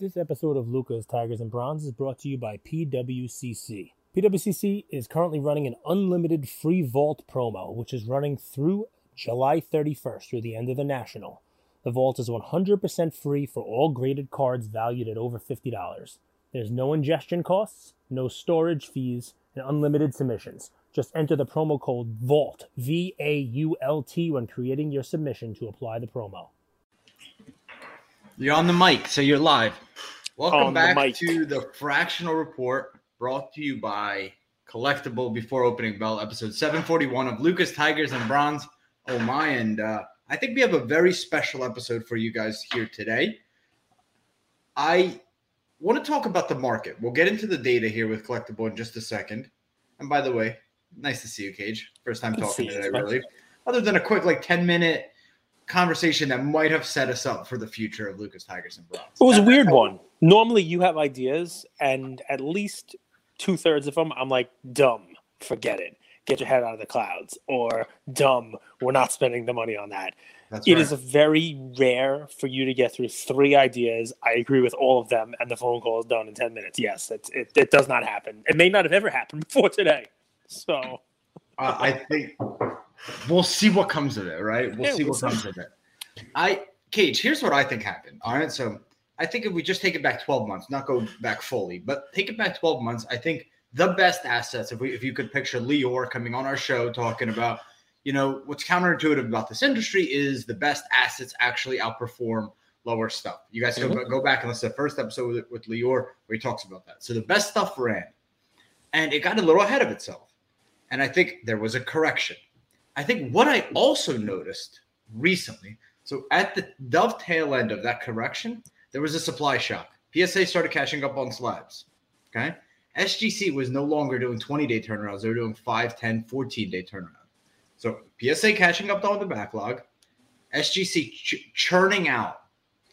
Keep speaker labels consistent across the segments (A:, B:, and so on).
A: This episode of Lucas, Tigers, and Bronze is brought to you by PWCC. PWCC is currently running an unlimited free vault promo, which is running through July 31st through the end of the National. The vault is 100% free for all graded cards valued at over $50. There's no ingestion costs, no storage fees, and unlimited submissions. Just enter the promo code VAULT, V A U L T, when creating your submission to apply the promo.
B: You're on the mic, so you're live. Welcome
A: On
B: back
A: mic.
B: to the fractional report brought to you by Collectible Before Opening Bell, episode 741 of Lucas Tigers and Bronze. Oh my, and uh, I think we have a very special episode for you guys here today. I want to talk about the market. We'll get into the data here with Collectible in just a second. And by the way, nice to see you, Cage. First time
A: Good to
B: talking
A: you,
B: today, really. Other than a quick, like 10 minute conversation that might have set us up for the future of Lucas Tigers and Bronze.
A: It was a weird one. Normally, you have ideas, and at least two thirds of them, I'm like, dumb, forget it. Get your head out of the clouds. Or dumb, we're not spending the money on that.
B: That's
A: It
B: right.
A: is very rare for you to get through three ideas. I agree with all of them, and the phone call is done in 10 minutes. Yes, it, it does not happen. It may not have ever happened before today. So,
B: Uh, I think we'll see what comes of it, right? We'll
A: Yeah,
B: see
A: we'll
B: what
A: see.
B: comes of it. I Cage, here's what I think happened. All right, so I think if we just take it back 12 months, not go back fully, but take it back 12 months, I think the best assets, if we if you could picture Lior coming on our show talking about, you know, what's counterintuitive about this industry is the best assets actually outperform lower stuff. You guys go, mm-hmm. go back and listen to the first episode with, with Lior where he talks about that. So the best stuff ran, and it got a little ahead of itself. And I think there was a correction. I think what I also noticed recently, so at the dovetail end of that correction, there was a supply shock. PSA started catching up on slabs. Okay. SGC was no longer doing 20 day turnarounds, they were doing 5, 10, 14 day turnaround. So PSA catching up on the backlog, SGC ch- churning out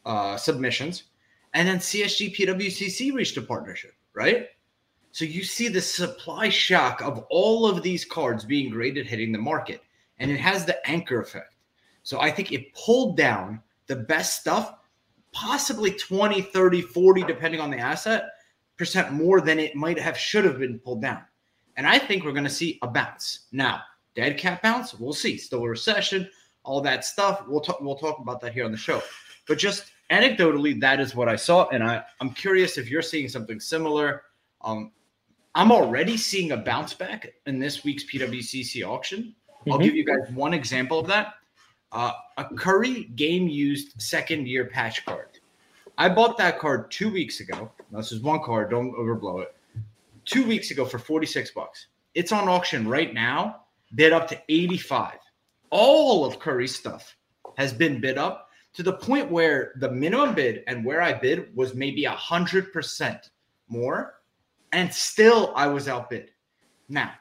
B: uh, submissions, and then CSG PWCC reached a partnership, right? So you see the supply shock of all of these cards being graded hitting the market, and it has the anchor effect. So I think it pulled down the best stuff, possibly 20, 30, 40, depending on the asset, percent more than it might have should have been pulled down. And I think we're going to see a bounce. Now, dead cat bounce, we'll see. Still a recession, all that stuff. We'll talk we'll talk about that here on the show. But just anecdotally, that is what I saw. And I, I'm curious if you're seeing something similar. Um, I'm already seeing a bounce back in this week's PWCC auction. I'll
A: Mhm.
B: give you guys one example of that. Uh, a Curry game used second year patch card. I bought that card two weeks ago. Now, this is one card, don't overblow it. Two weeks ago for 46 bucks. It's on auction right now, bid up to 85. All of Curry's stuff has been bid up to the point where the minimum bid and where I bid was maybe a hundred percent more, and still I was outbid. Now,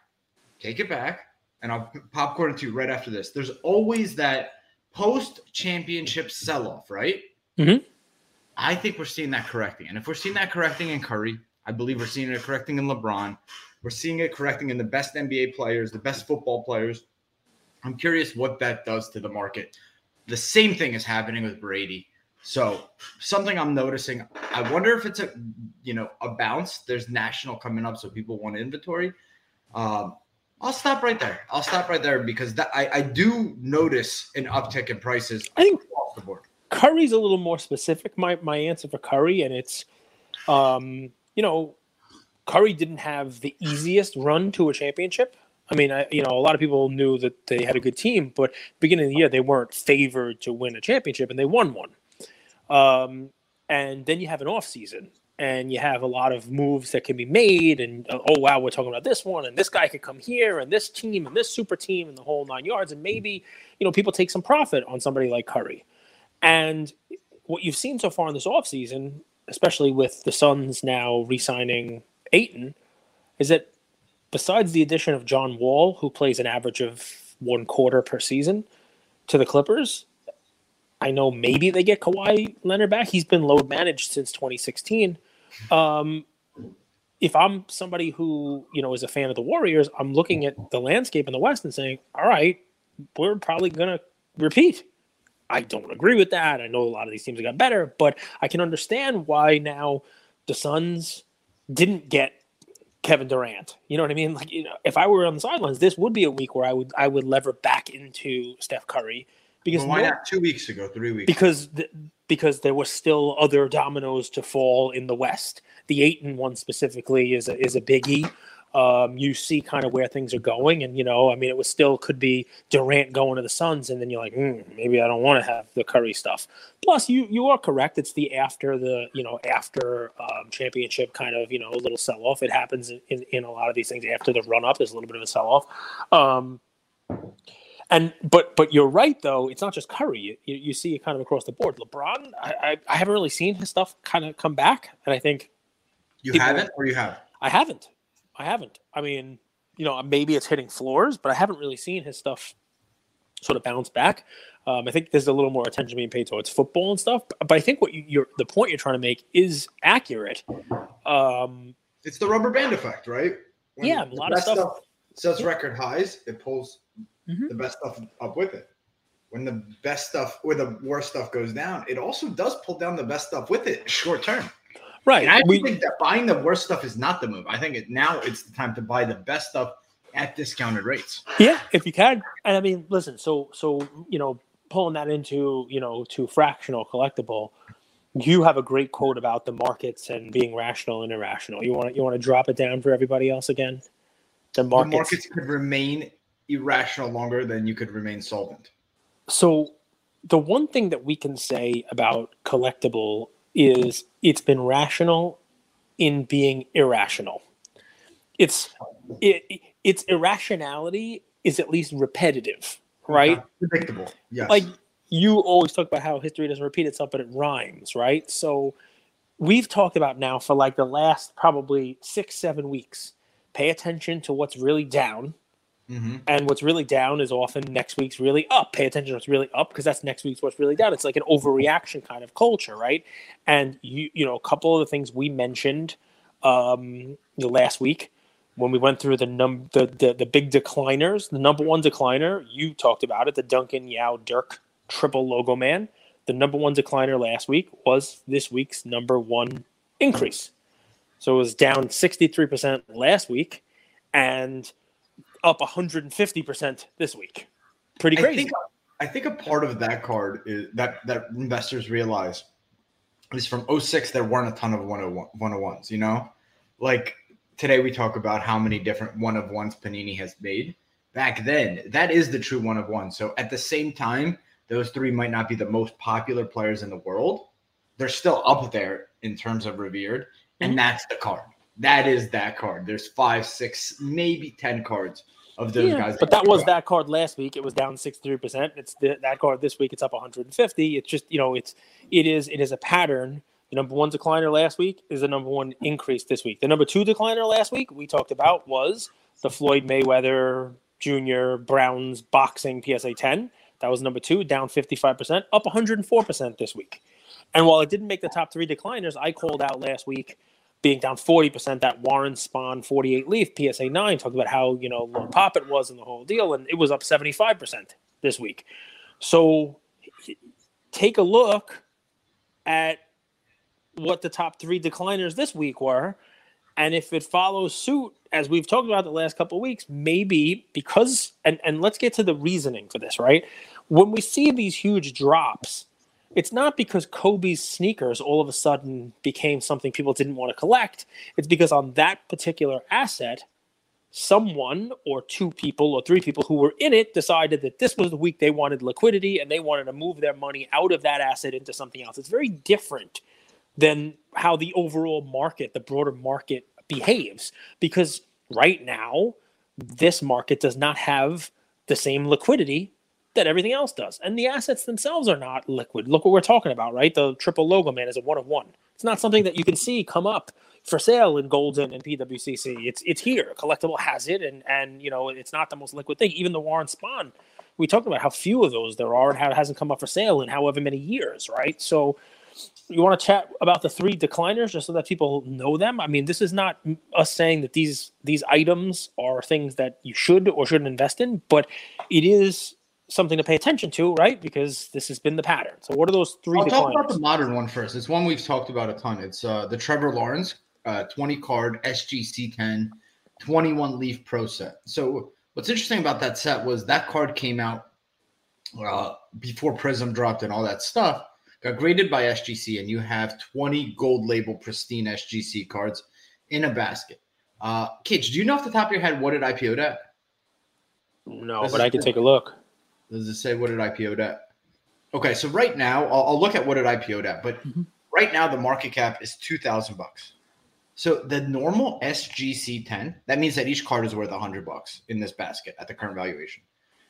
B: take it back, and I'll popcorn it to you right after this. There's always that post championship sell off, right?
A: Mhm.
B: I think we're seeing that correcting. And if we're seeing that correcting in Curry, I believe we're seeing it correcting in LeBron. We're seeing it correcting in the best NBA players, the best football players. I'm curious what that does to the market. The same thing is happening with Brady. So something I'm noticing. I wonder if it's a you know a bounce. There's national coming up, so people want inventory. Um, I'll stop right there. I'll stop right there because that I, I do notice an uptick in prices
A: I think
B: across the board.
A: Curry's a little more specific. My my answer for Curry, and it's, um, you know, Curry didn't have the easiest run to a championship. I mean, I, you know, a lot of people knew that they had a good team, but beginning of the year they weren't favored to win a championship, and they won one. Um, and then you have an off season, and you have a lot of moves that can be made, and uh, oh wow, we're talking about this one, and this guy could come here, and this team, and this super team, and the whole nine yards, and maybe you know people take some profit on somebody like Curry. And what you've seen so far in this offseason, especially with the Suns now re signing Ayton, is that besides the addition of John Wall, who plays an average of one quarter per season to the Clippers, I know maybe they get Kawhi Leonard back. He's been load managed since 2016. Um, if I'm somebody who you know is a fan of the Warriors, I'm looking at the landscape in the West and saying, "All right, we're probably gonna repeat." I don't agree with that. I know a lot of these teams have got better, but I can understand why now the Suns didn't get Kevin Durant. You know what I mean? Like, you know, if I were on the sidelines, this would be a week where I would I would lever back into Steph Curry
B: because well, why no, not two weeks ago, three weeks?
A: Because the, because there were still other dominoes to fall in the West. The Ayton one specifically is a, is a biggie um, you see kind of where things are going. And, you know, I mean, it was still could be Durant going to the Suns, and then you're like, mm, maybe I don't want to have the Curry stuff. Plus, you you are correct. It's the after the, you know, after um, championship kind of, you know, a little sell off. It happens in, in a lot of these things after the run up, there's a little bit of a sell off. Um, and but but you're right though. It's not just Curry. You, you, you see it kind of across the board. LeBron, I, I, I haven't really seen his stuff kind of come back, and I think
B: you haven't or you have.
A: I haven't. I haven't. I mean, you know, maybe it's hitting floors, but I haven't really seen his stuff sort of bounce back. Um, I think there's a little more attention being paid towards football and stuff. But, I think what you, are the point you're trying to make is accurate. Um,
B: it's the rubber band effect, right?
A: When yeah, a lot of stuff, stuff
B: sets record highs. It pulls mm-hmm. the best stuff up with it. When the best stuff or the worst stuff goes down, it also does pull down the best stuff with it short term.
A: Right.
B: And I we, think that buying the worst stuff is not the move. I think it, now it's the time to buy the best stuff at discounted rates.
A: Yeah, if you can. And I mean, listen, so so you know, pulling that into you know to fractional collectible, you have a great quote about the markets and being rational and irrational. You want to you want to drop it down for everybody else again?
B: The markets, the markets could remain irrational longer than you could remain solvent.
A: So the one thing that we can say about collectible is it's been rational in being irrational. It's it, its irrationality is at least repetitive, right?
B: Predictable. Yes.
A: Like you always talk about how history doesn't repeat itself, but it rhymes, right? So we've talked about now for like the last probably six, seven weeks. Pay attention to what's really down Mm-hmm. And what's really down is often next week's really up. Pay attention to what's really up because that's next week's what's really down. It's like an overreaction kind of culture, right? And you you know a couple of the things we mentioned um, the last week when we went through the num the, the the big decliners, the number one decliner, you talked about it, the Duncan Yao Dirk triple logo man. The number one decliner last week was this week's number one increase. So it was down 63% last week. And up 150% this week. Pretty crazy.
B: I think, I think a part of that card is that that investors realize is from 06 there weren't a ton of 101s, you know? Like today we talk about how many different one of ones Panini has made. Back then, that is the true one of one. So at the same time, those three might not be the most popular players in the world. They're still up there in terms of revered, and mm-hmm. that's the card. That is that card. There's five, six, maybe ten cards of those yeah, guys.
A: But that was that card last week. It was down 63%. It's the, that card this week. It's up 150. It's just, you know, it's, it is, it is a pattern. The number one decliner last week is the number one increase this week. The number two decliner last week we talked about was the Floyd Mayweather Jr. Browns boxing PSA 10. That was number two, down 55%, up 104% this week. And while it didn't make the top three decliners, I called out last week being down 40%, that Warren Spahn 48 leaf PSA 9 talked about how, you know, low pop it was in the whole deal, and it was up 75% this week. So take a look at what the top three decliners this week were. And if it follows suit, as we've talked about the last couple of weeks, maybe because, and, and let's get to the reasoning for this, right? When we see these huge drops, it's not because Kobe's sneakers all of a sudden became something people didn't want to collect. It's because on that particular asset, someone or two people or three people who were in it decided that this was the week they wanted liquidity and they wanted to move their money out of that asset into something else. It's very different than how the overall market, the broader market behaves because right now this market does not have the same liquidity that everything else does. And the assets themselves are not liquid. Look what we're talking about, right? The triple logo man is a one of one. It's not something that you can see come up for sale in Goldin and PWCC. It's it's here. Collectible has it, and and you know it's not the most liquid thing. Even the Warren Spahn, we talked about how few of those there are and how it hasn't come up for sale in however many years, right? So you want to chat about the three decliners just so that people know them i mean this is not us saying that these these items are things that you should or shouldn't invest in but it is something to pay attention to, right? Because this has been the pattern. So, what are those 3
B: I'll
A: declines?
B: talk about the modern one first. It's one we've talked about a ton. It's uh, the Trevor Lawrence uh, 20 card SGC 10 21 leaf pro set. So, what's interesting about that set was that card came out uh, before Prism dropped and all that stuff. Got graded by SGC, and you have 20 gold label pristine SGC cards in a basket. Uh, Kitch, do you know off the top of your head what it IPO'd at?
A: No,
B: This
A: but I can take a look.
B: Does it say what it IPO'd at? Okay, so right now I'll, I'll look at what it IPO'd at, but
A: Mhm.
B: right now the market cap is two thousand bucks. So the normal SGC ten that means that each card is worth hundred bucks in this basket at the current valuation.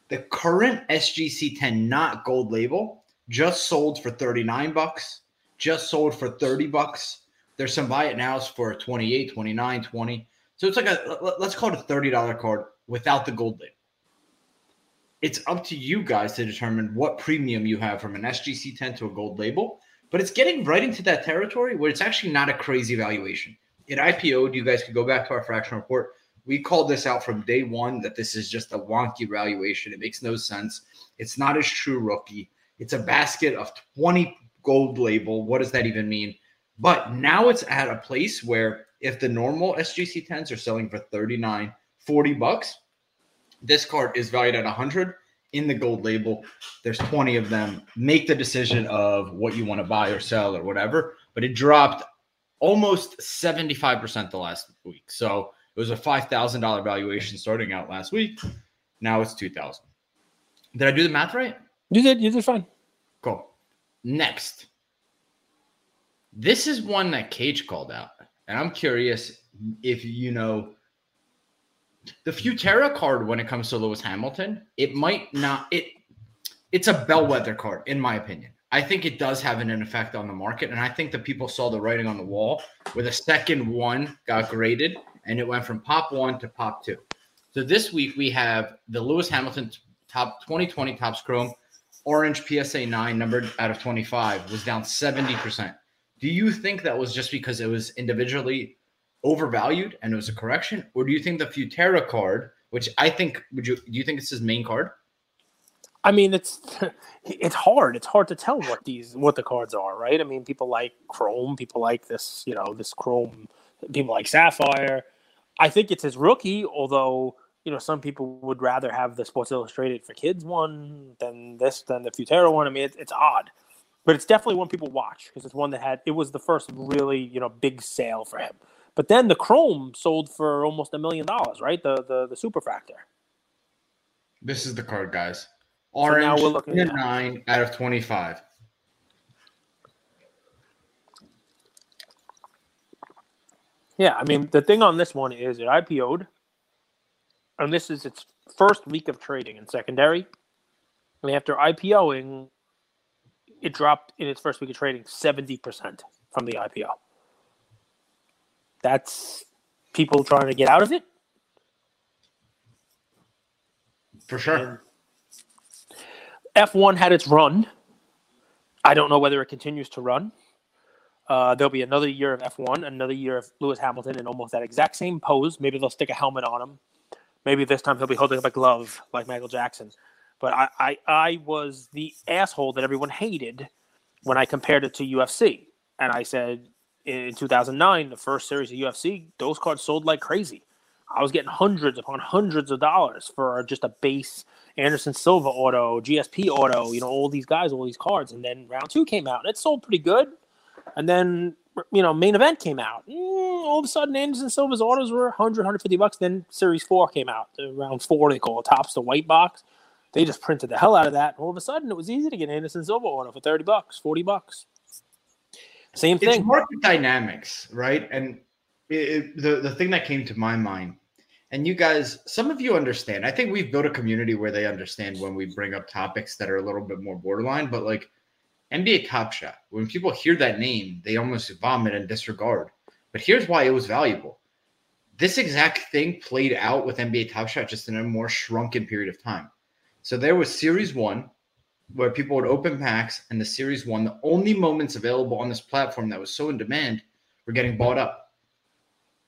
B: The current SGC ten not gold label just sold for thirty nine bucks, just sold for thirty bucks. There's some buy it nows for 28, 29, 20. So it's like a let's call it a thirty dollar card without the gold label it's up to you guys to determine what premium you have from an SGC 10 to a gold label. But it's getting right into that territory where it's actually not a crazy valuation. It IPO'd, you guys could go back to our fraction report. We called this out from day one that this is just a wonky valuation. It makes no sense. It's not as true rookie. It's a basket of 20 gold label. What does that even mean? But now it's at a place where if the normal SGC 10s are selling for 39, 40 bucks, this card is valued at 100 in the gold label. There's 20 of them. Make the decision of what you want to buy or sell or whatever. But it dropped almost 75% the last week. So it was a $5,000 valuation starting out last week. Now it's 2000 Did I do the math right?
A: You did. You did fine.
B: Cool. Next. This is one that Cage called out. And I'm curious if you know the Futera card when it comes to Lewis Hamilton, it might not it it's a bellwether card, in my opinion. I think it does have an effect on the market. And I think the people saw the writing on the wall where the second one got graded and it went from pop one to pop two. So this week we have the Lewis Hamilton top 2020 Topps Chrome orange PSA 9 numbered out of 25 was down 70%. Do you think that was just because it was individually overvalued and it was a correction? Or do you think the Futera card, which I think, would you, do you think it's his main card?
A: I mean, it's it's hard. It's hard to tell what these what the cards are, right? I mean, people like Chrome, people like this, you know, this Chrome, people like Sapphire. I think it's his rookie, although you know some people would rather have the Sports Illustrated for Kids one than this than the Futera one. I mean, it's, it's odd, but it's definitely one people watch because it's one that had it was the first really you know big sale for him. But then the Chrome sold for almost a million dollars, right? The the the Superfractor.
B: This is the card, guys.
A: So
B: now
A: we're looking at-
B: 9 out of 25.
A: Yeah, I mean the thing on this one is it IPO'd, and this is its first week of trading in secondary. And after IPOing, it dropped in its first week of trading seventy percent from the IPO. That's people trying to get out of it.
B: For sure.
A: F1 had its run. I don't know whether it continues to run. Uh, there'll be another year of F1, another year of Lewis Hamilton in almost that exact same pose. Maybe they'll stick a helmet on him. Maybe this time he'll be holding up a glove like Michael Jackson. But I, I, I was the asshole that everyone hated when I compared it to UFC. And I said in 2009, the first series of UFC, those cards sold like crazy. I was getting hundreds upon hundreds of dollars for just a base Anderson Silva auto, GSP auto, you know, all these guys, all these cards. And then round two came out and it sold pretty good. And then, you know, main event came out. Mm, all of a sudden, Anderson Silva's autos were 100, 150 bucks. Then series four came out, the round four, they call it Topps the white box. They just printed the hell out of that. All of a sudden, it was easy to get Anderson Silva auto for 30 bucks, 40 bucks. Same thing.
B: it's market dynamics, right? And it, it- the the thing that came to my mind, and you guys, some of you understand. I think we've built a community where they understand when we bring up topics that are a little bit more borderline. But like NBA Top Shot, when people hear that name, they almost vomit and disregard. But here's why it was valuable. This exact thing played out with NBA Top Shot just in a more shrunken period of time. So there was Series One, where people would open packs, and the Series One, the only moments available on this platform that was so in demand, were getting bought up.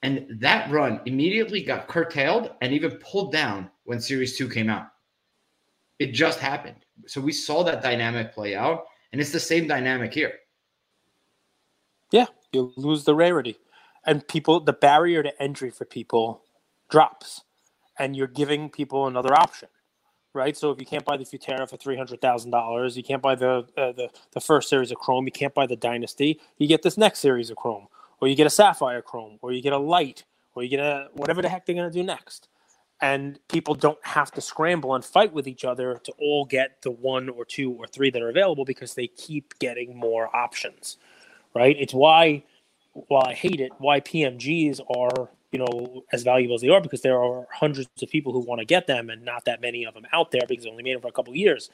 B: And that run immediately got curtailed and even pulled down when Series Two came out. It just happened. So we saw that dynamic play out, and it's the same dynamic here.
A: Yeah, you lose the rarity, and people the barrier to entry for people drops, and you're giving people another option, right? So if you can't buy the Futera for three hundred thousand dollars, you can't buy the, uh, the the first series of Chrome, you can't buy the Dynasty, you get this next series of Chrome, or you get a Sapphire Chrome, or you get a Light, or you get a whatever the heck they're gonna do next. And people don't have to scramble and fight with each other to all get the one or two or three that are available because they keep getting more options right? It's why while i hate it why pmgs are you know as valuable as they are because there are hundreds of people who want to get them and not that many of them out there because they only made them for a couple years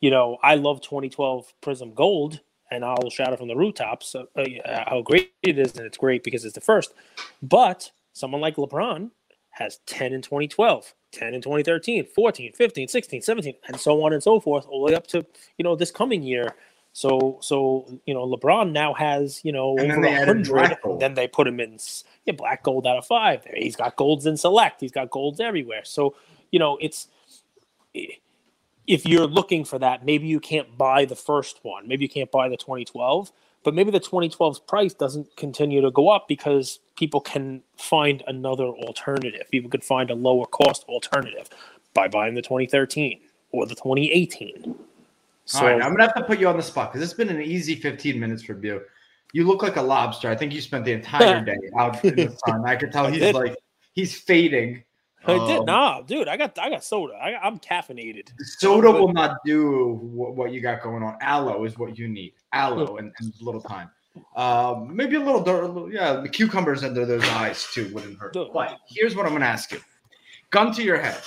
A: you know i love 2012 prism gold and i'll shout it from the rooftops uh, uh, how great it is and it's great because it's the first but someone like lebron has 10 in 2012, 10 in 2013, 14, 15, 16, 17, and so on and so forth, all the way up to, you know, this coming year. So, so you know, LeBron now has, you know,
B: And
A: over
B: they added
A: 100.
B: black.
A: Then they put him in yeah, black gold out of five. He's got golds in select. He's got golds everywhere. So, you know, it's if you're looking for that, maybe you can't buy the first one. Maybe you can't buy the 2012, but maybe the 2012's price doesn't continue to go up because people can find another alternative. People could find a lower cost alternative by buying the 2013 or the 2018. So,
B: All right, I'm gonna have to put you on the spot because it's been an easy 15 minutes for you. You look like a lobster. I think you spent the entire day out in the sun. I could tell
A: I
B: he's
A: did.
B: like he's fading.
A: I did
B: Um,
A: nah, dude. I got I got soda. I, I'm caffeinated.
B: Soda will not do what, what you got going on. Aloe is what you need. Aloe and, and a little time. Um, maybe a little, dirt, a little, yeah. The cucumbers under those eyes too wouldn't hurt.
A: Dude.
B: But here's what I'm gonna ask you: gun to your head,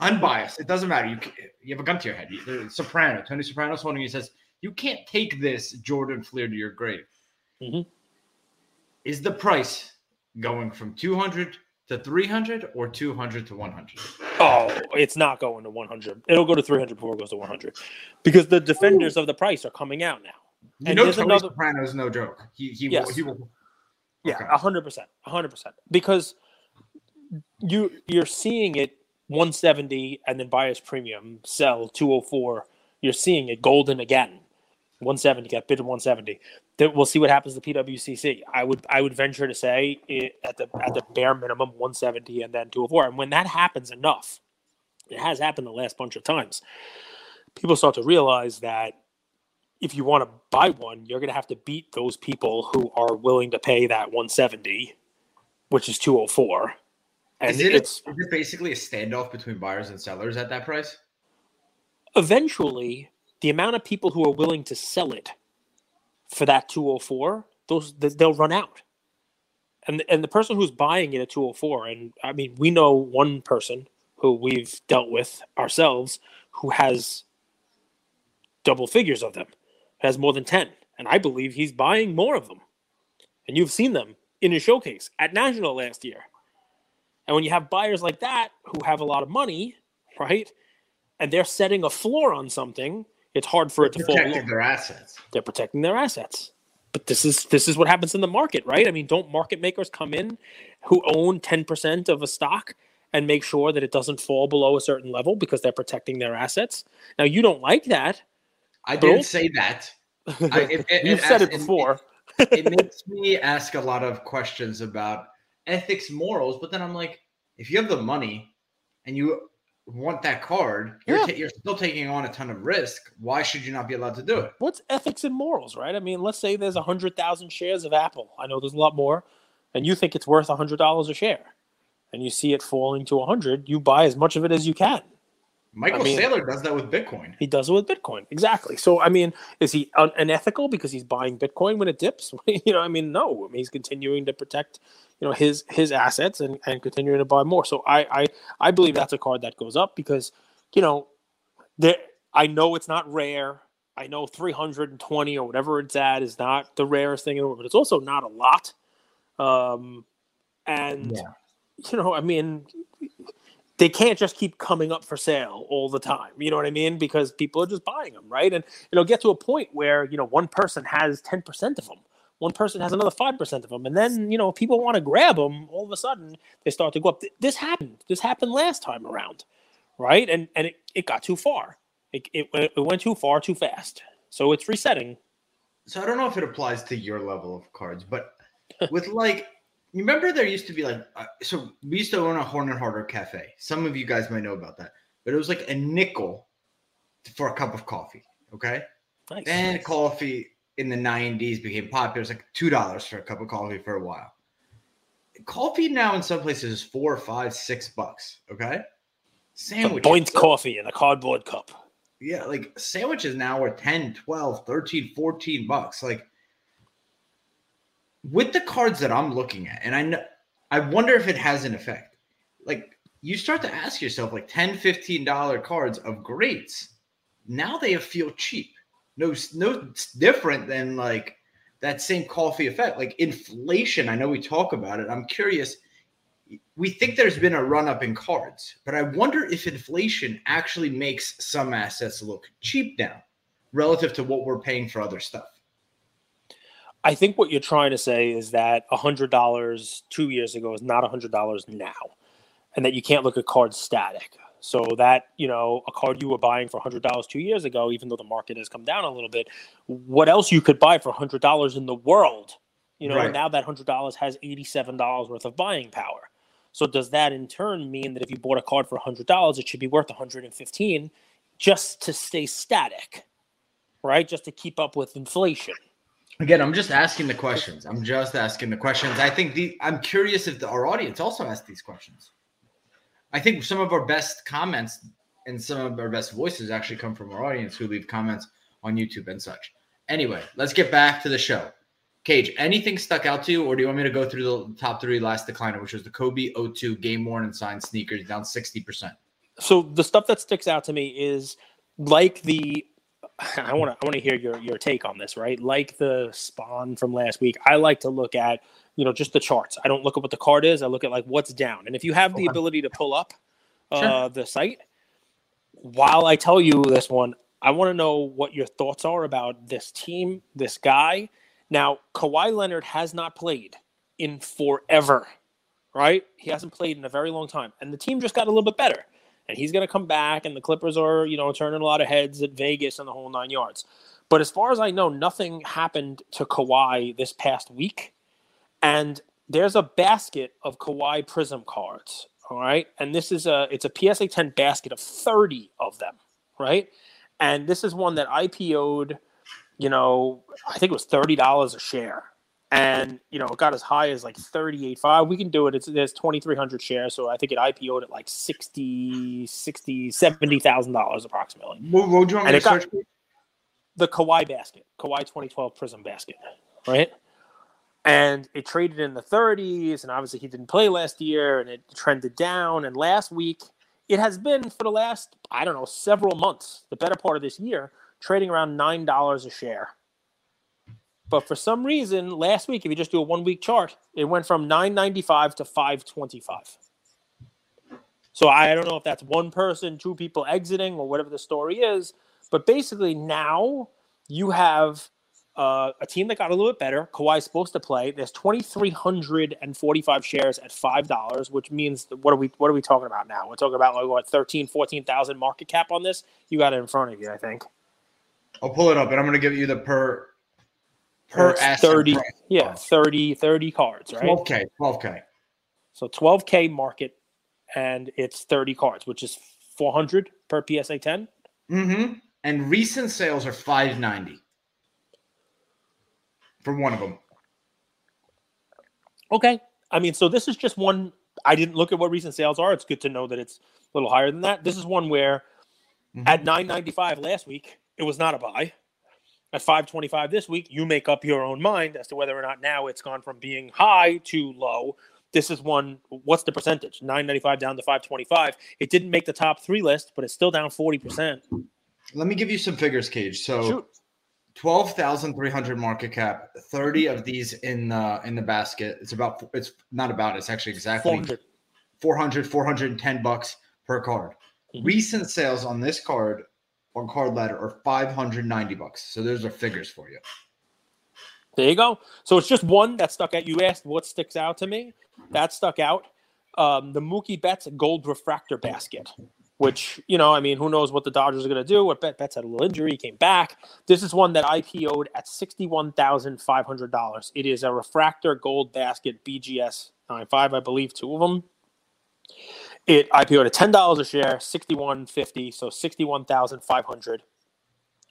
B: unbiased. It doesn't matter. You you have a gun to your head. The Soprano, Tony Soprano's holding. He says you can't take this Jordan Fleer to your grave.
A: Mhm.
B: Is the price going from 200 to 300 or 200 to 100?
A: Oh, it's not going to 100. It'll go to 300 before it goes to 100 because the defenders of the price are coming out now.
B: You
A: And
B: know, Tony
A: another-
B: Soprano is no joke. He he will,
A: Yes.
B: he will.
A: Yeah,
B: Okay.
A: a hundred percent, hundred percent. Because you you're seeing it 170 and then buyer's premium sell 204. You're seeing it Goldin again. 170 got bid at 170. Then we'll see what happens to PWCC. I would I would venture to say it, at the at the bare minimum 170 and then 204. And when that happens enough, it has happened the last bunch of times. People start to realize that if you want to buy one, you're going to have to beat those people who are willing to pay that 170, which is 204. And
B: Is it,
A: it's
B: is it basically a standoff between buyers and sellers at that price?
A: eventually the amount of people who are willing to sell it for that 204, those they'll run out. And and the person who's buying it at 204, and I mean, we know one person who we've dealt with ourselves who has double figures of them, has more than 10. And I believe he's buying more of them. And you've seen them in his showcase at National last year. And when you have buyers like that who have a lot of money, right? And they're setting a floor on something, it's hard for it to fall.
B: Protecting their assets.
A: They're protecting their assets. But this is this is what happens in the market, right? I mean, don't market makers come in who own 10% of a stock and make sure that it doesn't fall below a certain level because they're protecting their assets? Now, you don't like that.
B: I didn't say that. I, it, it-
A: You've
B: it
A: said it
B: asks-
A: before.
B: it makes me ask a lot of questions about ethics, morals, but then I'm like, if you have the money and you want that card, you're, ta- you're still taking on a ton of risk. Why should you not be allowed to do it?
A: what's ethics and morals, right? I mean, let's say there's a hundred thousand shares of Apple. I know there's a lot more, and you think it's worth a hundred dollars a share, and you see it falling to a hundred, you buy as much of it as you can.
B: Michael
A: I mean-
B: Saylor does that with Bitcoin.
A: He does it with Bitcoin, exactly. So, I mean, is he un- unethical because he's buying Bitcoin when it dips? you know, I mean, no. I mean, he's continuing to protect, you know, his his assets and, and continuing to buy more. So, I, I I believe that's a card that goes up because, you know, there. I know it's not rare. I know 320 or whatever it's at is not the rarest thing in the world, but it's also not a lot. Um, and
B: Yeah.
A: you know, I mean, they can't just keep coming up for sale all the time. You know what I mean? Because people are just buying them, right? And it'll get to a point where you know one person has 10 percent of them, one person has another five percent of them, and then you know people want to grab them. All of a sudden, they start to go up. This happened. This happened last time around, right? And and it, it got too far. It, it it went too far too fast. So it's resetting.
B: So I don't know if it applies to your level of cards, but with like you remember there used to be like uh, so we used to own a Horn and Hardart cafe. Some of you guys might know about that, but it was like a nickel for a cup of coffee. Okay,
A: Nice.
B: then coffee in the '90s became popular. It's like two dollars for a cup of coffee for a while. Coffee now in some places is four, five, six bucks. Okay,
A: Some
B: sandwiches.
A: Boyne's coffee in a cardboard cup.
B: Yeah, like sandwiches now are 10, 12, 13, 14 bucks. Like with the cards that I'm looking at, and I know I wonder if it has an effect. Like you start to ask yourself, like 10, 15 dollar cards of greats, now they feel cheap. No, no it's different than like that same coffee effect. Like inflation, I know we talk about it. I'm curious. We think there's been a run up in cards, but I wonder if inflation actually makes some assets look cheap now relative to what we're paying for other stuff.
A: I think what you're trying to say is that hundred dollars two years ago is not hundred dollars now, and that you can't look at cards static. So that you know a card you were buying for hundred dollars two years ago, even though the market has come down a little bit, what else you could buy for hundred dollars in the world? You know,
B: Right.
A: now that hundred dollars has eighty-seven dollars worth of buying power. So does that in turn mean that if you bought a card for hundred dollars, it should be worth 115 just to stay static, right? Just to keep up with inflation.
B: Again, I'm just asking the questions. I'm just asking the questions. I think the I'm curious if the, our audience also asked these questions. I think some of our best comments and some of our best voices actually come from our audience who leave comments on YouTube and such. Anyway, let's get back to the show. Cage, anything stuck out to you, or do you want me to go through the top three last decliner, which was the Kobe O2 game worn and signed sneakers down 60%?
A: so the stuff that sticks out to me is like the I want to I want to hear your your take on this, right? Like the Spahn from last week. I like to look at, you know, just the charts. I don't look at what the card is. I look at like what's down. And if you have the ability to pull up uh,
B: Sure.
A: the site, while I tell you this one, I want to know what your thoughts are about this team, this guy. Now, Kawhi Leonard has not played in forever, right? He hasn't played in a very long time, and the team just got a little bit better. And he's going to come back, and the Clippers are, you know, turning a lot of heads at Vegas and the whole nine yards. But as far as I know, nothing happened to Kawhi this past week. And there's a basket of Kawhi Prism cards. All right. And this is a it's a PSA 10 basket of 30 of them. Right. And this is one that I PO'd, you know, I think it was $30 a share. And you know, it got as high as like 38.5. We can do it. It's there's 2,300 shares. So I think it IPO'd at like 60, 60, $70,000 approximately
B: What, what would you want me
A: And
B: to
A: got-
B: search?
A: the Kawhi basket, Kawhi 2012 Prism basket, right? And it traded in the 30s, and obviously he didn't play last year, and it trended down. And last week, it has been for the last, I don't know, several months, the better part of this year, trading around nine dollars a share. But for some reason, last week, if you just do a one week chart, it went from 995 to 525. So I don't know if that's one person, two people exiting, or whatever the story is. But basically, now you have uh, a team that got a little bit better. Kawhi's supposed to play. There's 2,345 shares at five dollars, which means what are we what are we talking about now? We're talking about like what 13, 14,000 market cap on this. You got it in front of you, I think.
B: I'll pull it up, and I'm going to give you the per per
A: It's
B: asset
A: 30,
B: price.
A: yeah, 30, 30 cards, right?
B: 12k, 12k.
A: So 12k market, and it's 30 cards, which is 400 per PSA 10.
B: Mm-hmm. And recent sales are 590 for one of them.
A: Okay. I mean, so this is just one. I didn't look at what recent sales are. It's good to know that it's a little higher than that. This is one where
B: Mhm.
A: at 995 last week, it was not a buy. At 525 this week, you make up your own mind as to whether or not now it's gone from being high to low. This is one. What's the percentage? 995 down to 525. It didn't make the top three list, but it's still down 40%.
B: Let me give you some figures, Cage. So
A: Shoot.
B: 12,300 market cap, 30 of these in the in the basket. It's about it's not about it's actually exactly
A: 400.
B: 400 410 bucks per card.
A: Mhm.
B: Recent sales on this card on card ladder are 590 bucks. So those are figures for you.
A: There you go. So it's just one that stuck out. You asked what sticks out to me. That stuck out. Um, the Mookie Betts gold refractor basket. which you know, I mean, who knows what the Dodgers are going to do? What Bet Betts had a little injury, came back. This is one that IPO'd at sixty-one thousand five hundred dollars. It is a refractor gold basket BGS 95, I believe, two of them. It IPO'd at ten dollars a share, sixty-one fifty, so sixty-one thousand five hundred.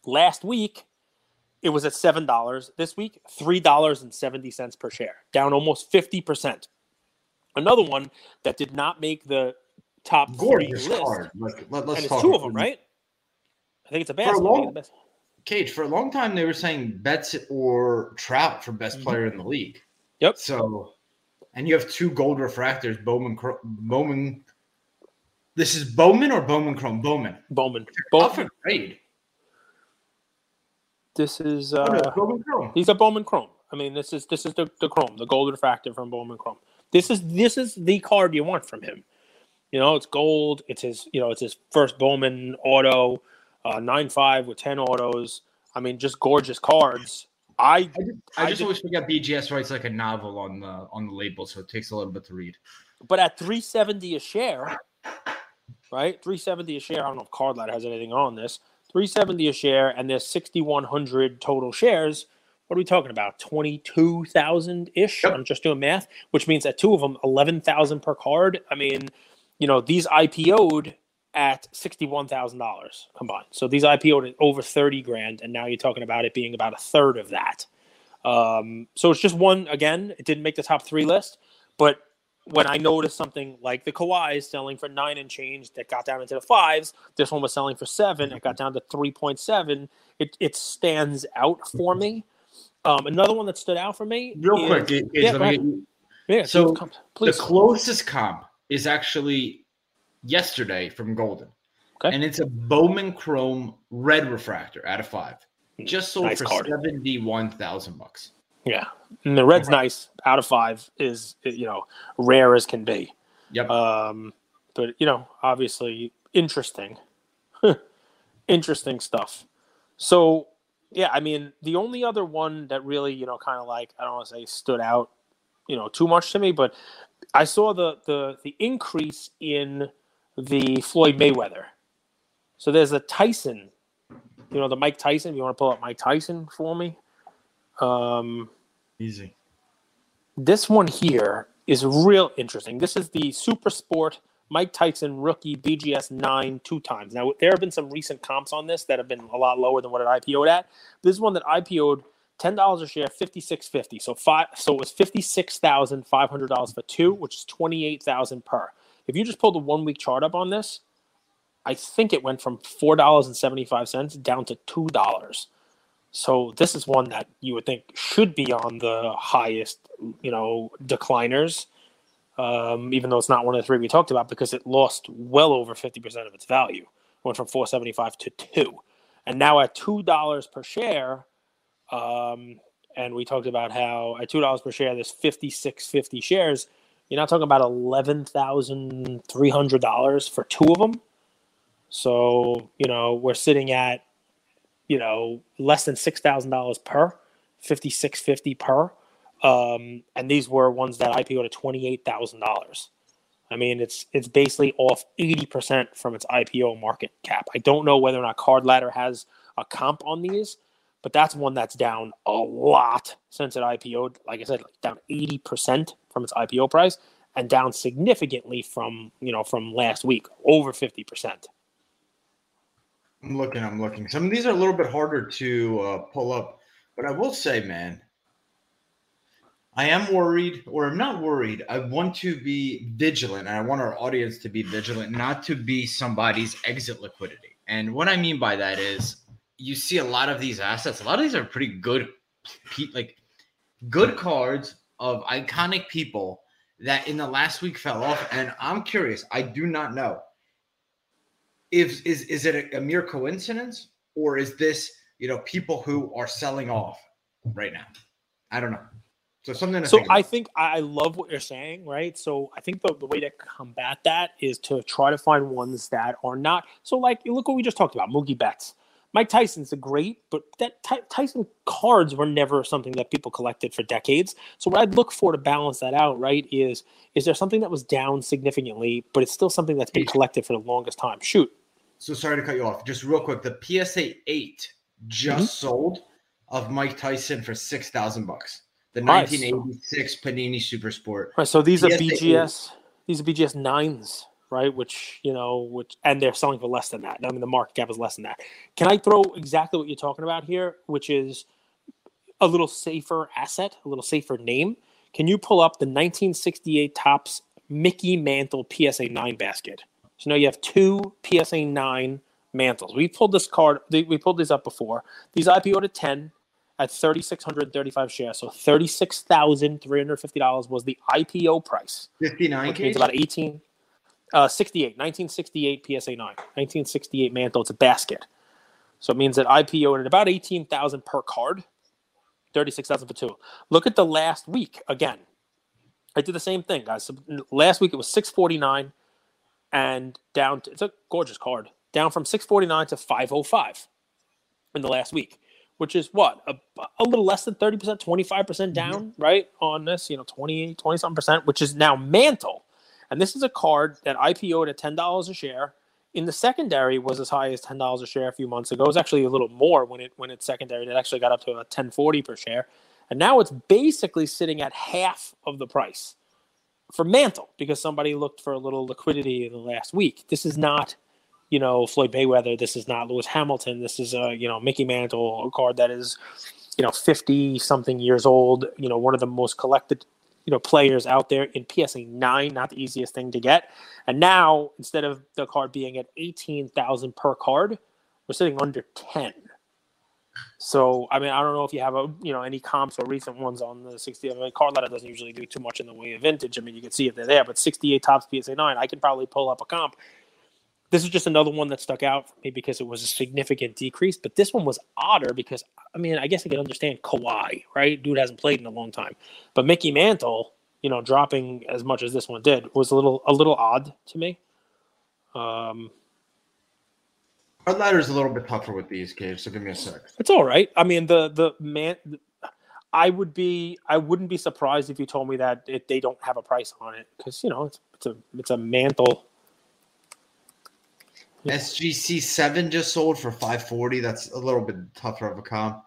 A: Last week, it was at seven dollars. This week, three dollars and seventy cents per share, down almost fifty percent. Another one that did not make the top
B: Gorgeous
A: list,
B: card. Let, us
A: and it's two of them, right? I think it's a
B: For a
A: basket. I think
B: long-
A: it's a basket.
B: Cage for a long time they were saying Betts or Trout for best
A: Mhm.
B: player in the league.
A: Yep.
B: So, and you have two gold refractors, Bowman, Bowman. This is Bowman or Bowman Chrome? Bowman.
A: Bowman. Bowman.
B: a grade.
A: This is
B: Oh, no,
A: uh,
B: Bowman Chrome.
A: These are Bowman Chrome. I mean, this is this is the, the Chrome, the gold refractor from Bowman Chrome. This is this is the card you want from him. You know, it's gold. It's his you know it's his first Bowman auto, uh, nine five with ten autos. I mean, just gorgeous cards. I
B: I just, I
A: I
B: just
A: did-
B: always forget BGS writes like a novel on the on the label, so it takes a little bit to read.
A: but at three seventy a share, right? Three seventy a share. I don't know if Card Ladder has anything on this. Three seventy a share, and there's sixty one hundred total shares. What are we talking about? Twenty two thousand ish.
B: Yep.
A: I'm just doing math, which means that two of them, eleven thousand per card. I mean, you know, these IPO'd at sixty one thousand dollars combined. So these IPO'd at over thirty grand, and now you're talking about it being about a third of that. Um, so it's just one again. It didn't make the top three list, but when I noticed something like the Kawhi selling for nine and change that got down into the fives, this one was selling for seven. It got down to three point seven. It it stands out for me. Um, another one that stood out for me.
B: Real
A: is-
B: quick, Cage,
A: yeah,
B: me
A: ahead.
B: get you-
A: yeah.
B: So, the closest comp is actually yesterday from Goldin.
A: Okay.
B: And it's a Bowman Chrome red refractor out of five. Just sold
A: Nice
B: for
A: card.
B: seventy-one thousand bucks.
A: Yeah, and the red's nice. Out of five is you know rare as can be.
B: Yep.
A: Um, but you know, obviously interesting, interesting stuff. So yeah, I mean, the only other one that really you know kind of like I don't want to say stood out, you know, too much to me, but I saw the the the increase in the Floyd Mayweather. So there's a Tyson, you know, the Mike Tyson. You want to pull up Mike Tyson for me? Um,
B: Easy.
A: this one here is real interesting. This is the Super Sport Mike Tyson rookie BGS 9 two times. Now, there have been some recent comps on this that have been a lot lower than what it IPO'd at. This is one that IPO'd $10 a share, 56.50. So five so it was $56,500 for two, which is 28,000 per. If you just pull the 1 week chart up on this, I think it went from $4.75 down to $2. So this is one that you would think should be on the highest, you know, decliners, um, even though it's not one of the three we talked about because it lost well over fifty percent of its value. Went from four seventy five to two, and now at two dollars per share. Um, and we talked about how at two dollars per share, there's fifty six fifty shares. You're not talking about eleven thousand three hundred dollars for two of them. So you know we're sitting at you know less than six thousand dollars per, fifty six fifty per, um, and these were ones that IPO to twenty eight thousand dollars. I mean, it's it's basically off eighty percent from its IPO market cap. I don't know whether or not Card Ladder has a comp on these, but that's one that's down a lot since it IPO'd. Like I said, down eighty percent from its IPO price, and down significantly from you know from last week, over fifty percent.
B: I'm looking. I'm looking. Some of these are a little bit harder to uh, pull up, but I will say, man, I am worried, or I'm not worried. I want to be vigilant, and I want our audience to be vigilant, not to be somebody's exit liquidity. And what I mean by that is, you see a lot of these assets. A lot of these are pretty good, like good cards of iconic people that in the last week fell off. And I'm curious. I do not know if is is it a, a mere coincidence or is this you know people who are selling off right now? I don't know. So something
A: So
B: think.
A: I think I love what you're saying, right? So I think the, the way to combat that is to try to find ones that are not. So like, look what we just talked about, Mookie Betts. Mike Tyson's a great, but that Ty- Tyson cards were never something that people collected for decades. So what I'd look for to balance that out, right, is is there something that was down significantly, but it's still something that's been collected for the longest time? Shoot.
B: So sorry to cut you off. Just real quick, the PSA eight just mm-hmm. sold of Mike Tyson for six thousand bucks. The nice. 1986 Panini Super Sport.
A: Right. So these PSA are BGS. 8. These are BGS nines right? Which you know, which and they're selling for less than that. I mean, the market cap is less than that. Can I throw exactly what you're talking about here, which is a little safer asset, a little safer name? Can you pull up the 1968 Topps Mickey Mantle PSA nine basket? So now you have two PSA nine mantles. We pulled this card. We pulled these up before. These IPO'd at ten at 3,635 shares. So $36,350 was the IPO price.
B: 59
A: which means about 18. Uh, 68, 1968 PSA 9, 1968 Mantle. It's a basket. So it means that IPO at about 18,000 per card, 36,000 for two. Look at the last week again. I did the same thing, guys. So last week it was 649 and down to, it's a gorgeous card, down from 649 to 505 in the last week, which is what? A, a little less than 30%, 25% down, mm-hmm. right? On this, you know, 20, 20 something percent, which is now Mantle and this is a card that IPO'd at ten dollars a share. In the secondary was as high as ten dollars a share a few months ago. It was actually a little more when it when it's secondary. It actually got up to a ten forty per share, and now it's basically sitting at half of the price for Mantle because somebody looked for a little liquidity in the last week. This is not, you know, Floyd Mayweather. This is not Lewis Hamilton. This is a you know Mickey Mantle a card that is, you know, fifty something years old. You know, one of the most collected you know players out there in PSA nine, not the easiest thing to get. And now instead of the card being at eighteen thousand per card, we're sitting under ten. So I mean, I don't know if you have a you know any comps or recent ones on the sixty. I mean, Card Ladder doesn't usually do too much in the way of vintage. I mean, you can see if they're there, but sixty-eight Topps PSA nine, I can probably pull up a comp this is just another one that stuck out for me because it was a significant decrease. But this one was odder because I mean, I guess I can understand Kawhi, right? Dude hasn't played in a long time. But Mickey Mantle, you know, dropping as much as this one did was a little a little odd to me. Um
B: our ladder is a little bit tougher with these games, so give me a sec.
A: It's all right. I mean, the the man, I would be, I wouldn't be surprised if you told me that it, they don't have a price on it because you know it's it's a it's a mantle
B: SGC seven just sold for five forty. That's a little bit tougher of a comp.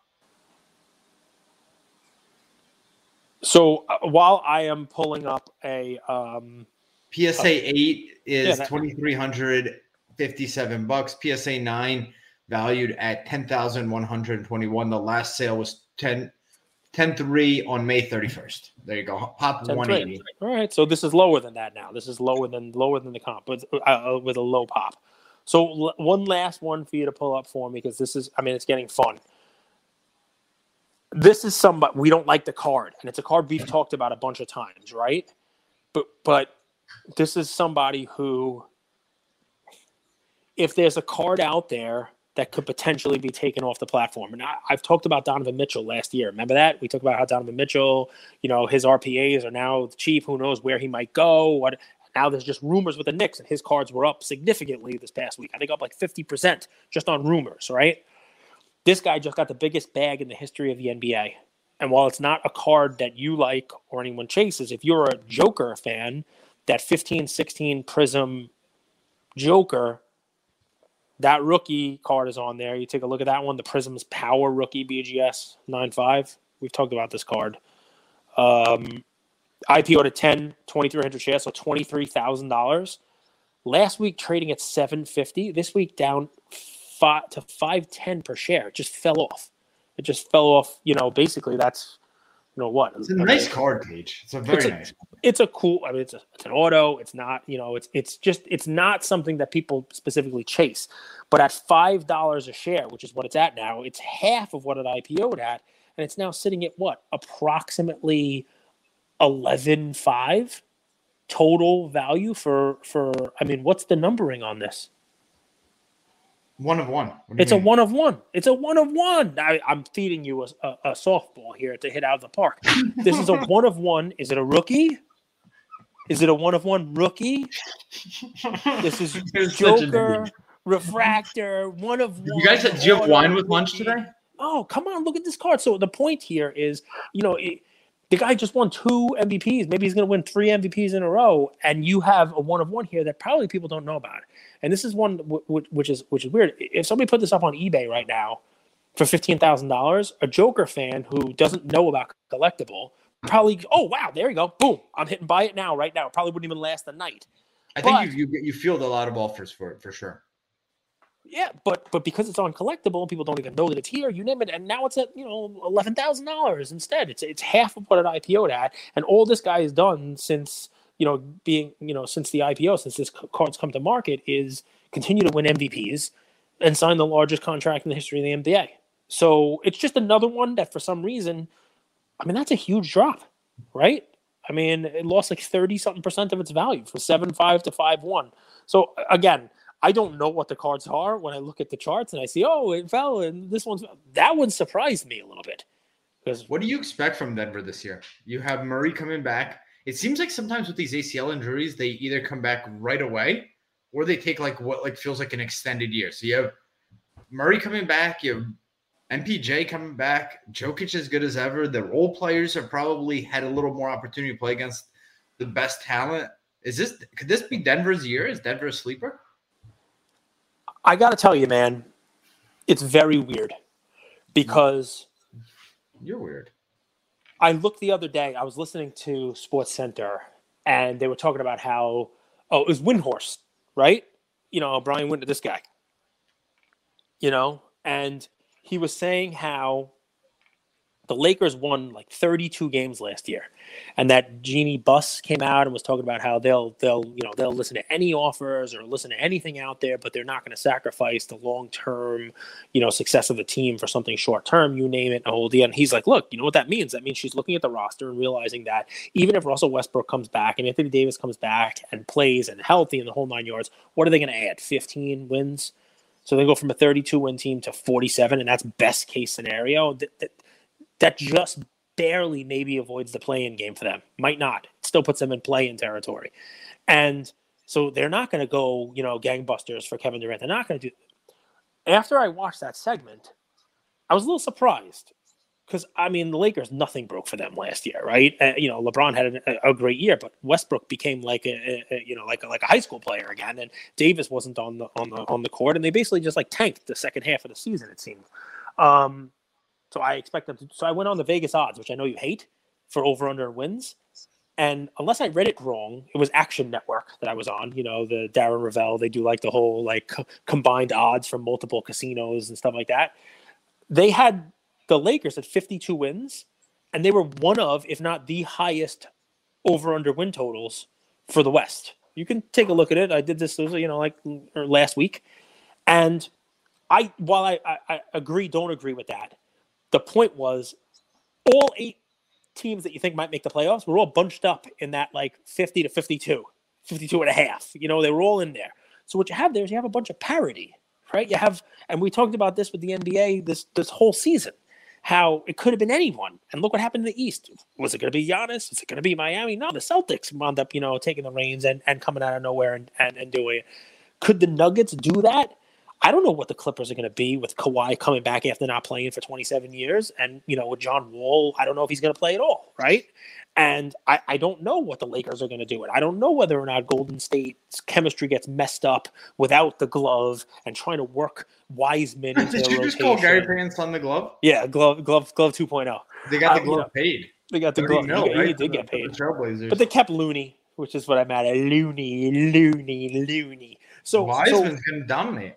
A: So uh, while I am pulling up a um,
B: PSA eight is yeah, twenty three hundred fifty seven bucks. PSA nine valued at ten thousand one hundred twenty one. The last sale was 10, 10 3 on May thirty first. There you go. Pop one eighty.
A: All right, so this is lower than that now. This is lower than lower than the comp, with uh, with a low pop. So l- one last one for you to pull up for me because this is, I mean, it's getting fun. This is somebody we don't like the card, and it's a card we've talked about a bunch of times, right? But but this is somebody who, if there's a card out there that could potentially be taken off the platform. And I, have talked about Donovan Mitchell last year. Remember that? We talked about how Donovan Mitchell, you know, his RPAs are now cheap. Who knows where he might go? What now there's just rumors with the Knicks, and his cards were up significantly this past week. I think up like 50% just on rumors, right? This guy just got the biggest bag in the history of the NBA. And while it's not a card that you like or anyone chases, if you're a Joker fan, that 15 16 Prizm Joker, that rookie card is on there. You take a look at that one, the Prizm's Power Rookie BGS 9.5. We've talked about this card. Um, IPO to 10, 2,300 shares, so $23,000. Last week trading at 750. This week down five to 510 per share. It just fell off. It just fell off. You know, basically that's, you know what?
B: It's a nice card, Page. It's a very
A: it's a,
B: nice.
A: It's a cool. I mean, it's a, it's an auto. It's not. You know, it's it's just it's not something that people specifically chase. But at five dollars a share, which is what it's at now, it's half of what it IPO'd at, and it's now sitting at what approximately 11 5 total value for for i mean what's the numbering on this
B: one of one.
A: It's a one of one. It's a one of one. I, am feeding you a, a, a, softball here to hit out of the park. This is a one of one. Is it a rookie? Is it a one of one rookie? This is joker refractor, one of one.
B: You guys, did you have wine with lunch today?
A: Oh, come on, look at this card. So the point here is, you know, it, the guy just won two MVPs. Maybe he's going to win three MVPs in a row, and you have a one of one here that probably people don't know about. And this is one w- w- which is which is weird. If somebody put this up on eBay right now for fifteen thousand dollars, a Joker fan who doesn't know about Collectable probably, oh wow, there you go, boom, I'm hitting buy it now, right now. Probably wouldn't even last the night.
B: I think you, you you field a lot of offers for it for sure.
A: Yeah, but but because it's on Collectable, people don't even know that it's here. You name it, and now it's at you know eleven thousand dollars instead. It's it's half of what it IPO'd at, and all this guy has done since you know being you know since the IPO, since this card's come to market, is continue to win MVPs and sign the largest contract in the history of the NBA. So it's just another one that for some reason, I mean, that's a huge drop, right? I mean, it lost like thirty something percent of its value from seven five to five one. So again I don't know what the cards are when I look at the charts and I see, oh, it fell and this one's that one surprised me a little bit.
B: Because what do you expect from Denver this year? You have Murray coming back. It seems like sometimes with these ACL injuries, they either come back right away or they take like what like feels like an extended year. So you have Murray coming back, you have MPJ coming back, Jokic as good as ever. The role players have probably had a little more opportunity to play against the best talent. Is this could this be Denver's year? Is Denver a sleeper?
A: I got to tell you, man, it's very weird because
B: you're weird.
A: I looked the other day. I was listening to Sports Center, and they were talking about how oh, it was Windhorst, right? You know, Brian Windhorst, this guy. You know, and he was saying how the Lakers won like 32 games last year, and that Jeanie Buss came out and was talking about how they'll they'll you know they'll listen to any offers or listen to anything out there, but they're not going to sacrifice the long term you know success of the team for something short term. You name it, a whole deal. And he's like, look, you know what that means? That means she's looking at the roster and realizing that even if Russell Westbrook comes back and Anthony Davis comes back and plays and healthy in the whole nine yards, what are they going to add? 15 wins. So they go from a 32 win team to 47, and that's best case scenario. That just barely maybe avoids the play-in game for them. Might not. Still puts them in play-in territory. And so they're not going to go, you know, gangbusters for Kevin Durant. They're not going to do. After I watched that segment, I was a little surprised because I mean the Lakers nothing broke for them last year, right? Uh, you know, LeBron had a, a, great year, but Westbrook became like a, a, you know like a, like a high school player again, and Davis wasn't on the on the on the court, and they basically just like tanked the second half of the season. It seemed. Um, so I expect them to. So I went on the Vegas odds, which I know you hate, for over under wins. And unless I read it wrong, it was Action Network that I was on. You know, the Darren Rovell. They do like the whole like co- combined odds from multiple casinos and stuff like that. They had the Lakers at 52 wins, and they were one of, if not the highest over under win totals for the West. You can take a look at it. I did this, you know, like last week, and I while I, I, I agree, don't agree with that the point was all eight teams that you think might make the playoffs were all bunched up in that like 50 to 52, 52 and a half. You know, they were all in there. So what you have there is you have a bunch of parity, right? You have, and we talked about this with the NBA this this whole season, how it could have been anyone. And look what happened in the East. Was it going to be Giannis? Was it going to be Miami? No, the Celtics wound up, you know, taking the reins and, and coming out of nowhere and, and, and doing it. Could the Nuggets do that? I don't know what the Clippers are going to be with Kawhi coming back after not playing for 27 years. And, you know, with John Wall, I don't know if he's going to play at all, right? And I, I don't know what the Lakers are going to do. It. I don't know whether or not Golden State's chemistry gets messed up without the glove and trying to work Wiseman into
B: Did you
A: rotation.
B: just call Gary Payton on the glove?
A: Yeah, glove, glove, glove 2.0.
B: They got the uh, glove uh, paid.
A: They got the glove. Know, he, right? he did get paid. But they kept Looney, which is what I'm at. Looney, Looney, Looney. So
B: Wiseman's
A: so,
B: going to dominate.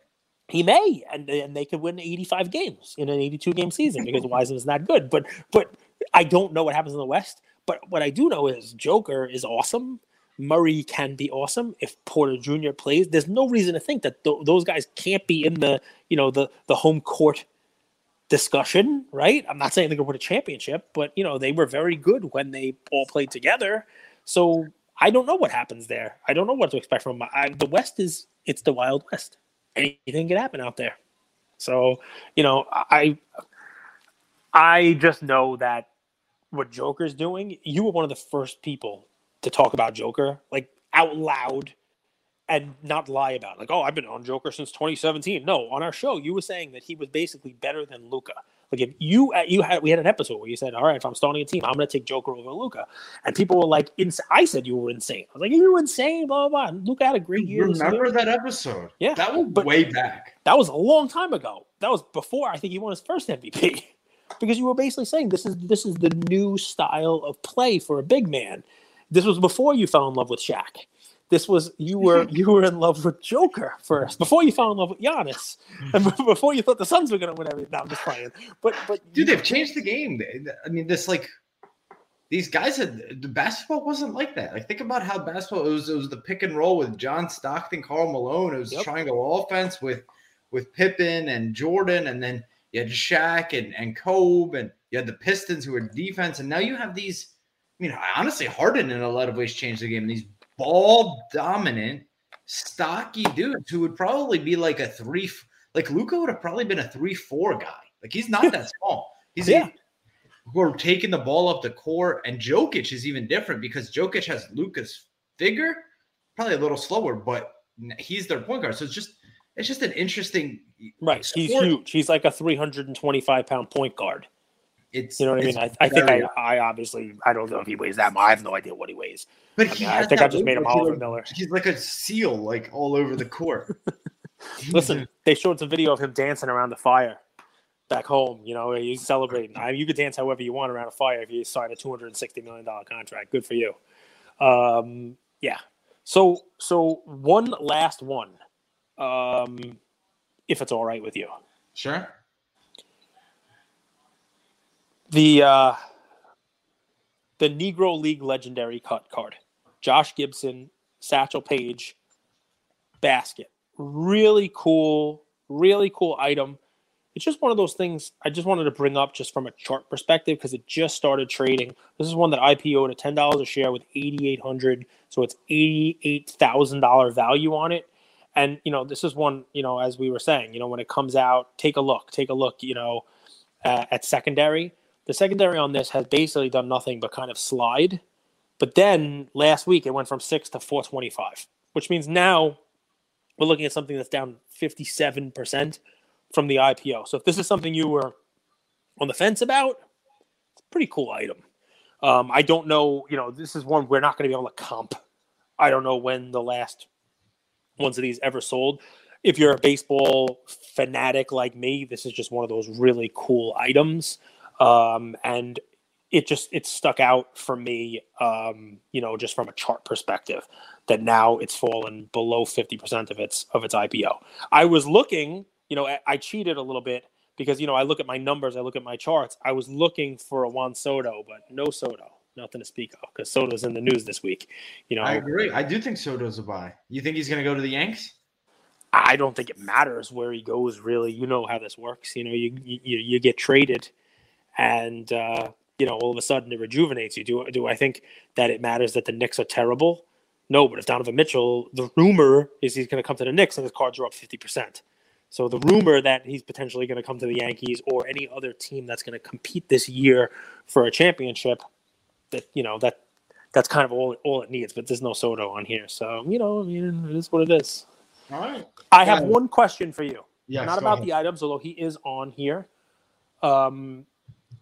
A: He may, and and they could win 85 games in an 82 game season because Wiseman is not good. But but I don't know what happens in the West. But what I do know is Joker is awesome. Murray can be awesome if Porter Jr. plays. There's no reason to think that th- those guys can't be in the you know the the home court discussion, right? I'm not saying they're gonna win a championship, but you know they were very good when they all played together. So I don't know what happens there. I don't know what to expect from I, the West. Is it's the Wild West anything could happen out there. So, you know, I I just know that what Joker's doing, you were one of the first people to talk about Joker like out loud and not lie about it. like, oh, I've been on Joker since 2017. No, on our show, you were saying that he was basically better than Luka. Like if you uh, you had we had an episode where you said, all right, if I'm starting a team, I'm going to take Joker over Luka," and people were like, ins- I said you were insane. I was like, you were insane, blah blah. blah. Luka had a great year.
B: Remember that episode?
A: Yeah,
B: that was
A: but
B: way back.
A: That was a long time ago. That was before I think he won his first MVP. because you were basically saying this is this is the new style of play for a big man. This was before you fell in love with Shaq. This was you were you were in love with Joker first before you fell in love with Giannis, and before you thought the Suns were going to win everything. No, I'm just playing. But but
B: dude, they've changed the game. I mean, this like these guys had the basketball wasn't like that. Like think about how basketball it was. It was the pick and roll with John Stockton, Karl Malone. It was yep. triangle offense with with Pippen and Jordan, and then you had Shaq and and Kobe, and you had the Pistons who were defense, and now you have these. I mean, honestly, Harden in a lot of ways changed the game. These ball dominant, stocky dudes who would probably be like a three, like Luka would have probably been a three four guy. Like he's not that small. He's yeah. who are taking the ball up the court, and Jokic is even different because Jokic has Luka's figure, probably a little slower, but he's their point guard. So it's just it's just an interesting
A: right. Sport. He's huge. He's like a 325 pound point guard.
B: It's
A: you know what I mean. I, I think I, I obviously I don't know if he weighs that much. I have no idea what he weighs.
B: But
A: I,
B: mean,
A: I think I just made him Oliver like, Miller.
B: He's like a seal, like all over the court.
A: Listen, they showed some video of him dancing around the fire back home. You know, he's celebrating. I, you could dance however you want around a fire if you sign a two hundred and sixty million dollar contract. Good for you. Um, yeah. So so one last one, um, if it's all right with you.
B: Sure
A: the uh, the Negro League legendary cut card. Josh Gibson, Satchel Paige, basket. Really cool, really cool item. It's just one of those things I just wanted to bring up just from a chart perspective because it just started trading. This is one that IPO'd at ten dollars a share with eighty eight hundred, so it's eighty eight thousand dollar value on it. And you know, this is one you know, as we were saying, you know, when it comes out, take a look, take a look, you know, uh, at secondary the secondary on this has basically done nothing but kind of slide. But then last week it went from six to 425, which means now we're looking at something that's down 57% from the IPO. So if this is something you were on the fence about, it's a pretty cool item. Um, I don't know, you know, this is one we're not going to be able to comp. I don't know when the last ones of these ever sold. If you're a baseball fanatic like me, this is just one of those really cool items um, and it just it stuck out for me um, you know just from a chart perspective that now it's fallen below 50% of its of its ipo i was looking you know I, I, cheated a little bit because you know i look at my numbers i look at my charts. I was looking for a juan soto but no soto nothing to speak of because soto's in the news this week you know? I
B: agree. I do think soto's a buy. You think he's going to go to the yanks?
A: I don't think it matters where he goes really. You know how this works. You know you you, you get traded and uh, you know all of a sudden it rejuvenates you. Do do I think that it matters that the Knicks are terrible? No, but if Donovan Mitchell, the rumor is he's going to come to the Knicks and his cards are up fifty percent. So the rumor that he's potentially going to come to the Yankees or any other team that's going to compete this year for a championship, that you know that that's kind of all all it needs. But there's no Soto on here, so you know, I mean, it is what it is.
B: All right.
A: I have one question for you.
B: Yes,
A: Not about ahead. the items, although he is on here. Um,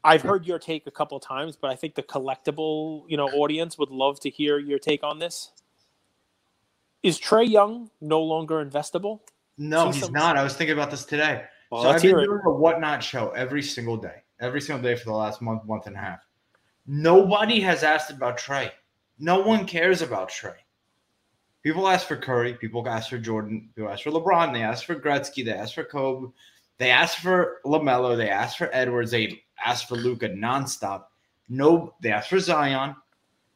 A: I've heard your take a couple times, but I think the Collectable, you know, audience would love to hear your take on this. Is Trae Young no longer investable?
B: No, he's some... not. I was thinking about this today. Well, so I've been doing a whatnot show every single day, every single day for the last month, month and a half. Nobody has asked about Trae. No one cares about Trae. People ask for Curry. People ask for Jordan. People ask for LeBron. They ask for Gretzky. They ask for Kobe. They ask for LaMelo. They ask for Edwards. They ask for Luka nonstop. No, they ask for Zion.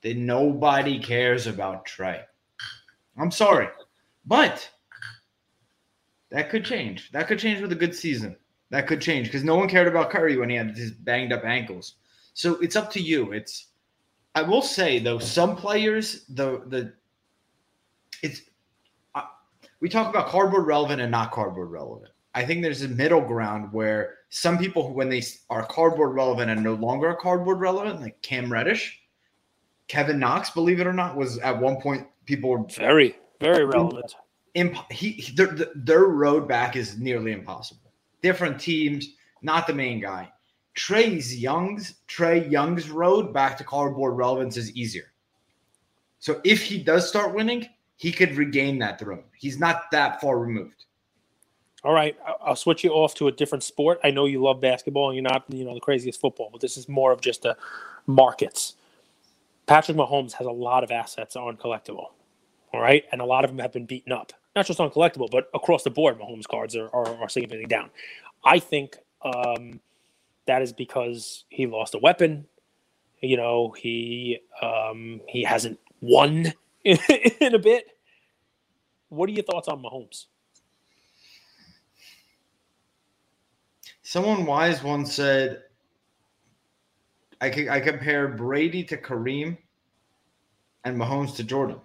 B: Then nobody cares about Trae. I'm sorry, but that could change. That could change with a good season. That could change because no one cared about Curry when he had his banged up ankles. So it's up to you. It's I will say though, some players the the it's uh, we talk about cardboard relevant and not cardboard relevant. I think there's a middle ground where some people, when they are cardboard relevant and no longer cardboard relevant, like Cam Reddish, Kevin Knox, believe it or not, was at one point people were
A: very Very relevant.
B: Imp- he, he their, their road back is nearly impossible. Different teams, not the main guy. Trae's Young's Trae Young's road back to cardboard relevance is easier. So if he does start winning, he could regain that throne. He's not that far removed.
A: All right, I'll switch you off to a different sport. I know you love basketball and you're not, you know, the craziest football, but this is more of just a markets. Patrick Mahomes has a lot of assets on Collectable. All right, and a lot of them have been beaten up. Not just on Collectable, but across the board, Mahomes cards are, are, are significantly down. I think um, that is because he lost a weapon. You know, he um, he hasn't won in, in a bit. What are your thoughts on Mahomes?
B: Someone wise once said, I, I compare Brady to Kareem and Mahomes to Jordan.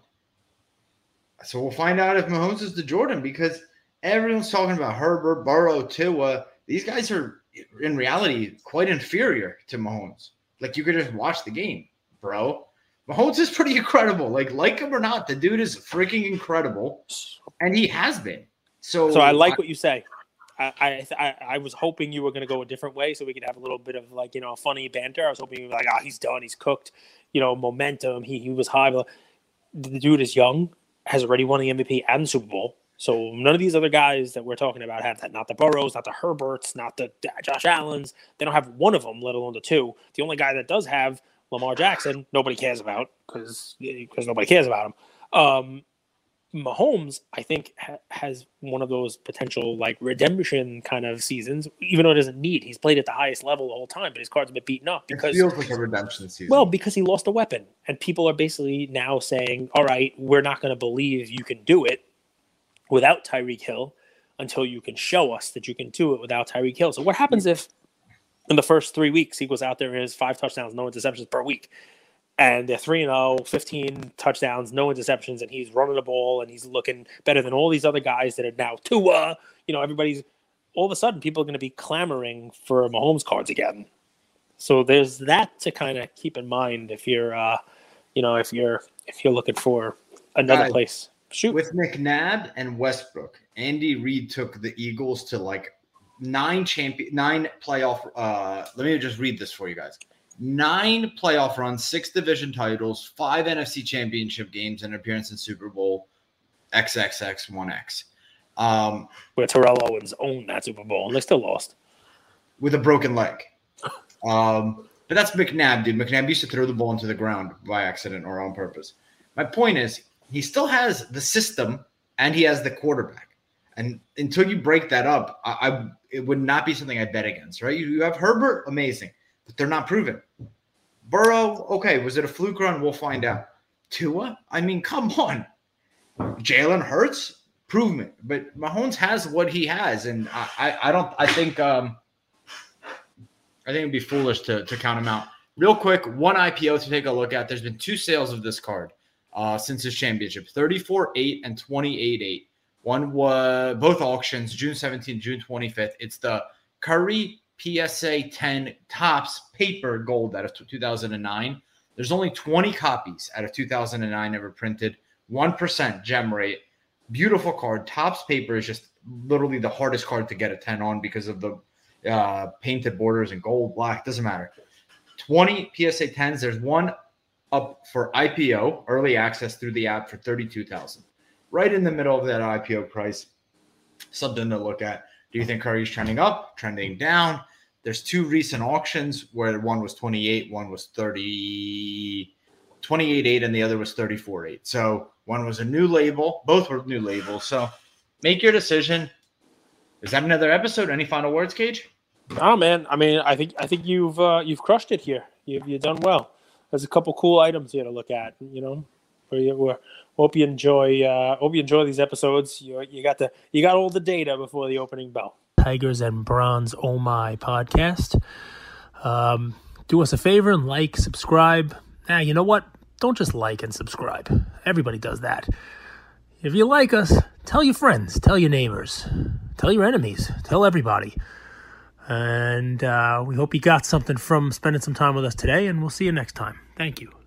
B: So we'll find out if Mahomes is the Jordan because everyone's talking about Herbert, Burrow, Tua. These guys are in reality quite inferior to Mahomes. Like you could just watch the game, bro. Mahomes is pretty incredible. Like, like him or not, the dude is freaking incredible, and he has been. So,
A: so I like I, what you say. I, I I was hoping you were going to go a different way so we could have a little bit of like you know funny banter. I was hoping you were like, ah, oh, he's done, he's cooked, you know, momentum. He he was high, but the dude is young, has already won the MVP and Super Bowl. So none of these other guys that we're talking about have that. Not the Burrows, not the Herberts, not the Josh Allen's. They don't have one of them, let alone the two. The only guy that does have Lamar Jackson, nobody cares about because because nobody cares about him. Um, Mahomes, I think, ha- has one of those potential like redemption kind of seasons, even though it doesn't need. He's played at the highest level the whole time, but his cards have been beaten up because
B: it feels like a redemption season.
A: Well, because he lost a weapon, and people are basically now saying, "All right, we're not going to believe you can do it without Tyreek Hill until you can show us that you can do it without Tyreek Hill." So, what happens if in the first three weeks he goes out there and has five touchdowns, no interceptions per week? And they're 3 0, 15 touchdowns, no interceptions, and he's running the ball and he's looking better than all these other guys that are now Tua. You know, everybody's all of a sudden people are going to be clamoring for Mahomes cards again. So there's that to kind of keep in mind if you're, uh, you know, if you're if you're looking for another place. Shoot
B: with McNabb and Westbrook. Andy Reid took the Eagles to like nine champion, nine playoff. Uh, let me just read this for you guys nine playoff runs, six division titles, five NFC championship games, and an appearance in Super Bowl XXXIX. Um,
A: Where Terrell Owens owned that Super Bowl, and they still lost.
B: With a broken leg. Um, but that's McNabb, dude. McNabb used to throw the ball into the ground by accident or on purpose. My point is, he still has the system and he has the quarterback. And until you break that up, I, I it would not be something I bet against, right? You, you have Herbert, amazing but they're not proven. Burrow, okay, was it a fluke run? We'll find out. Tua, I mean, come on. Jalen Hurts, prove me. But Mahomes has what he has, and I, I, I don't. I think, um, I think it'd be foolish to to count him out. Real quick, one IPO to take a look at. There's been two sales of this card uh, since his championship: 34-8 and 28-8. One was both auctions, June 17th, June 25th. It's the Curry PSA 10 Topps paper gold out of 2009. There's only 20 copies out of 2009 ever printed. 1% gem rate. Beautiful card. Topps paper is just literally the hardest card to get a 10 on because of the uh, painted borders and gold, black, doesn't matter. 20 PSA 10s. There's one up for IPO, early access through the app for 32,000. Right in the middle of that IPO price. Something to look at. Do you think Curry's trending up, trending down? There's two recent auctions where one was 28, one was 30, 28 8, and the other was 34 8. So one was a new label, both were new labels. So make your decision. Is that another episode? Any final words, Cage?
A: Oh man, I mean, I think I think you've uh, you've crushed it here. You've you've done well. There's a couple cool items here to look at. You know, we hope you enjoy. Uh, hope you enjoy these episodes. You you got the you got all the data before the opening bell. Tigers and Bronze Oh My podcast. Um, do us a favor and like, subscribe. Now, you know what? Don't just like and subscribe. Everybody does that. If you like us, tell your friends, tell your neighbors, tell your enemies, tell everybody. And uh, we hope you got something from spending some time with us today, and we'll see you next time. Thank you.